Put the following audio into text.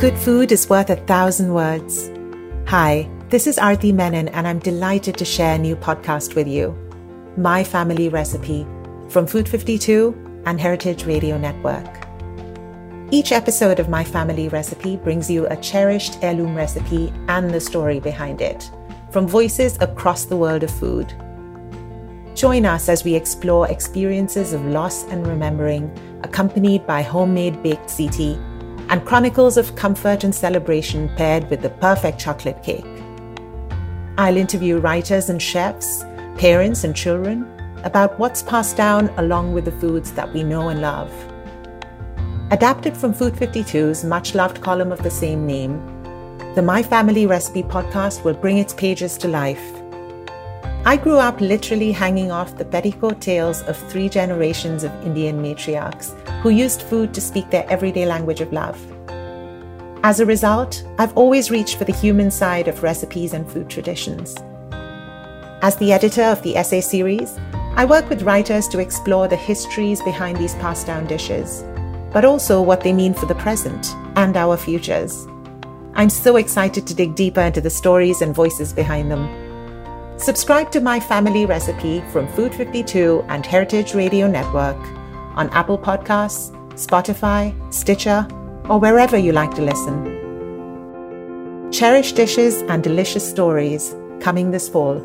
Good food is worth a thousand words. Hi, this is Arti Menon, and I'm delighted to share a new podcast with you My Family Recipe from Food 52 and Heritage Radio Network. Each episode of My Family Recipe brings you a cherished heirloom recipe and the story behind it from voices across the world of food. Join us as we explore experiences of loss and remembering, accompanied by homemade baked ziti and chronicles of comfort and celebration paired with the perfect chocolate cake. I'll interview writers and chefs, parents and children about what's passed down along with the foods that we know and love. Adapted from Food 52's much loved column of the same name, the My Family Recipe podcast will bring its pages to life. I grew up literally hanging off the petticoat tails of three generations of Indian matriarchs who used food to speak their everyday language of love. As a result, I've always reached for the human side of recipes and food traditions. As the editor of the essay series, I work with writers to explore the histories behind these passed down dishes, but also what they mean for the present and our futures. I'm so excited to dig deeper into the stories and voices behind them. Subscribe to My Family Recipe from Food 52 and Heritage Radio Network on Apple Podcasts, Spotify, Stitcher, or wherever you like to listen. Cherish dishes and delicious stories coming this fall.